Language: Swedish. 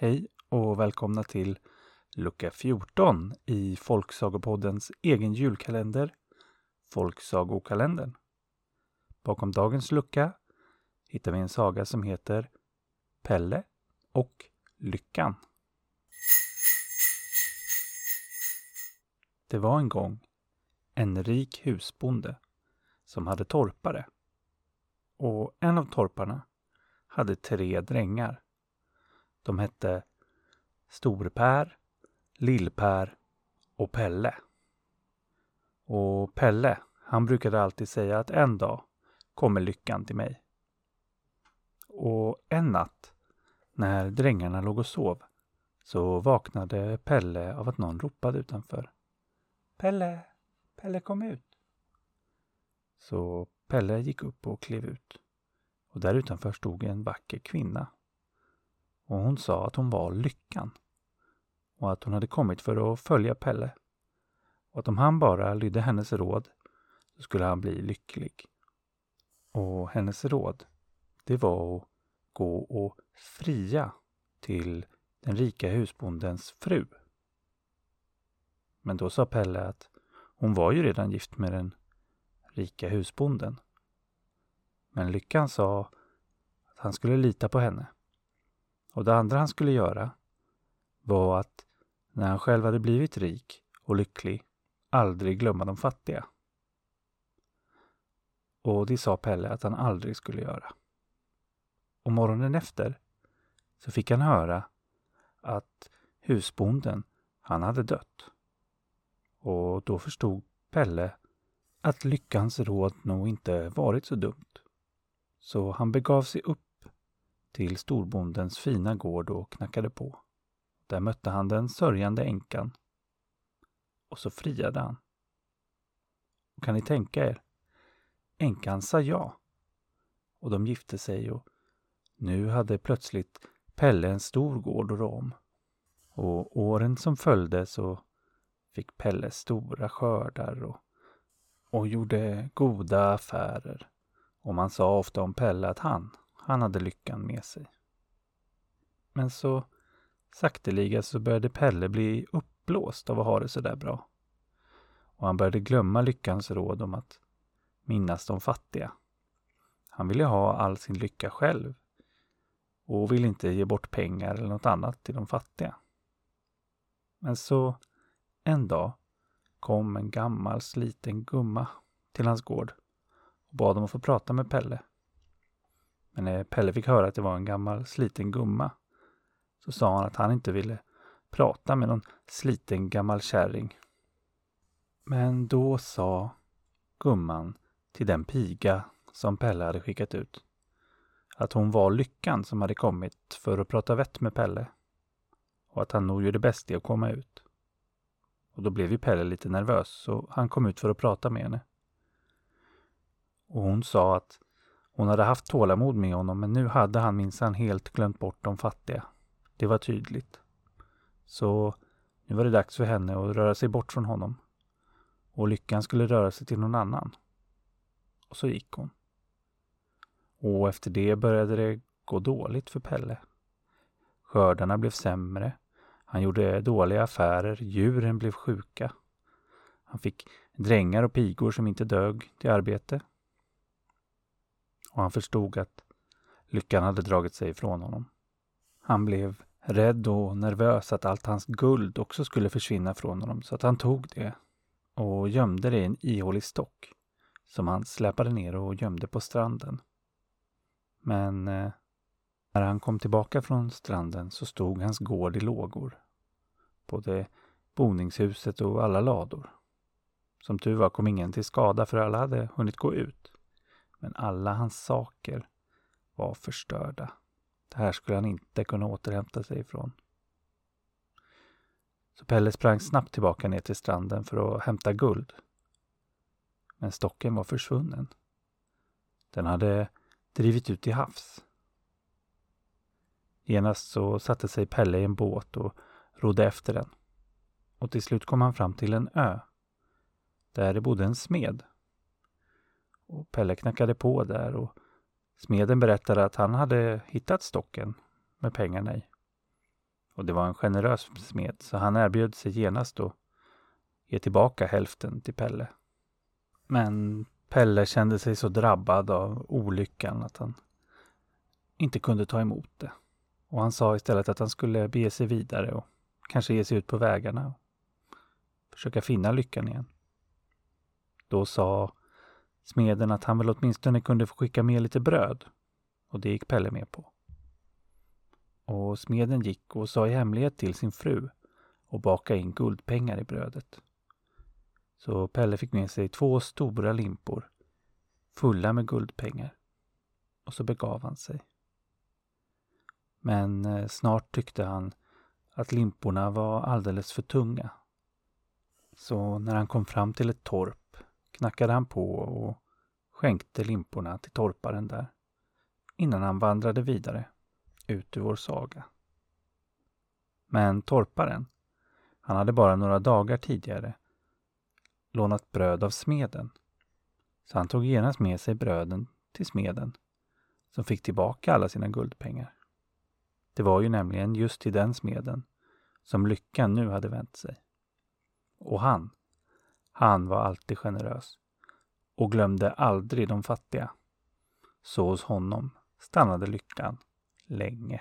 Hej och välkomna till lucka 14 i Folksagopoddens egen julkalender, Folksagokalendern. Bakom dagens lucka hittar vi en saga som heter Pelle och Lyckan. Det var en gång en rik husbonde som hade torpare. Och en av torparna hade tre drängar. De hette Storpär, Lillpär och Pelle. Och Pelle, han brukade alltid säga att en dag kommer lyckan till mig. Och en natt, när drängarna låg och sov, så vaknade Pelle av att någon ropade utanför. Pelle, Pelle kom ut. Så Pelle gick upp och klev ut. Och där utanför stod en vacker kvinna. Och hon sa att hon var Lyckan. Och att hon hade kommit för att följa Pelle. Och att om han bara lydde hennes råd så skulle han bli lycklig. Och hennes råd, det var att gå och fria till den rika husbondens fru. Men då sa Pelle att hon var ju redan gift med den rika husbonden. Men Lyckan sa att han skulle lita på henne. Och det andra han skulle göra var att när han själv hade blivit rik och lycklig aldrig glömma de fattiga. Och det sa Pelle att han aldrig skulle göra. Och morgonen efter så fick han höra att husbonden, han hade dött. Och då förstod Pelle att lyckans råd nog inte varit så dumt. Så han begav sig upp till storbondens fina gård och knackade på. Där mötte han den sörjande änkan. Och så friade han. Och kan ni tänka er? Änkan sa ja. Och de gifte sig och nu hade plötsligt Pelle en stor gård att rå om. Och åren som följde så fick Pelle stora skördar och, och gjorde goda affärer. Och man sa ofta om Pelle att han, han hade lyckan med sig. Men så sakteliga så började Pelle bli uppblåst av att ha det så där bra. Och han började glömma lyckans råd om att minnas de fattiga. Han ville ha all sin lycka själv och ville inte ge bort pengar eller något annat till de fattiga. Men så en dag kom en gammal sliten gumma till hans gård och bad om att få prata med Pelle. Men när Pelle fick höra att det var en gammal sliten gumma så sa han att han inte ville prata med någon sliten gammal kärring. Men då sa gumman till den piga som Pelle hade skickat ut att hon var lyckan som hade kommit för att prata vett med Pelle och att han nog gjorde bäst i att komma ut. Och då blev ju Pelle lite nervös så han kom ut för att prata med henne. Och hon sa att hon hade haft tålamod med honom men nu hade han minsann helt glömt bort de fattiga. Det var tydligt. Så nu var det dags för henne att röra sig bort från honom. Och lyckan skulle röra sig till någon annan. Och så gick hon. Och efter det började det gå dåligt för Pelle. Skördarna blev sämre. Han gjorde dåliga affärer. Djuren blev sjuka. Han fick drängar och pigor som inte dög till arbete. Och han förstod att lyckan hade dragit sig ifrån honom. Han blev rädd och nervös att allt hans guld också skulle försvinna från honom så att han tog det och gömde det i en ihålig stock som han släpade ner och gömde på stranden. Men eh, när han kom tillbaka från stranden så stod hans gård i lågor. Både boningshuset och alla lador. Som tur var kom ingen till skada för alla hade hunnit gå ut. Men alla hans saker var förstörda. Det här skulle han inte kunna återhämta sig ifrån. Så Pelle sprang snabbt tillbaka ner till stranden för att hämta guld. Men stocken var försvunnen. Den hade drivit ut till havs. Genast så satte sig Pelle i en båt och rodde efter den. Och till slut kom han fram till en ö. Där det bodde en smed. Och Pelle knackade på där och smeden berättade att han hade hittat stocken med pengarna i. Och det var en generös smed, så han erbjöd sig genast att ge tillbaka hälften till Pelle. Men Pelle kände sig så drabbad av olyckan att han inte kunde ta emot det. Och han sa istället att han skulle bege sig vidare och kanske ge sig ut på vägarna och försöka finna lyckan igen. Då sa smeden att han väl åtminstone kunde få skicka med lite bröd. Och det gick Pelle med på. Och smeden gick och sa i hemlighet till sin fru och baka in guldpengar i brödet. Så Pelle fick med sig två stora limpor fulla med guldpengar. Och så begav han sig. Men eh, snart tyckte han att limporna var alldeles för tunga. Så när han kom fram till ett torp knackade han på och skänkte limporna till torparen där innan han vandrade vidare ut ur vår saga. Men torparen, han hade bara några dagar tidigare lånat bröd av smeden. Så han tog genast med sig bröden till smeden som fick tillbaka alla sina guldpengar. Det var ju nämligen just till den smeden som lyckan nu hade vänt sig. Och han, han var alltid generös och glömde aldrig de fattiga. Så hos honom stannade lyckan länge.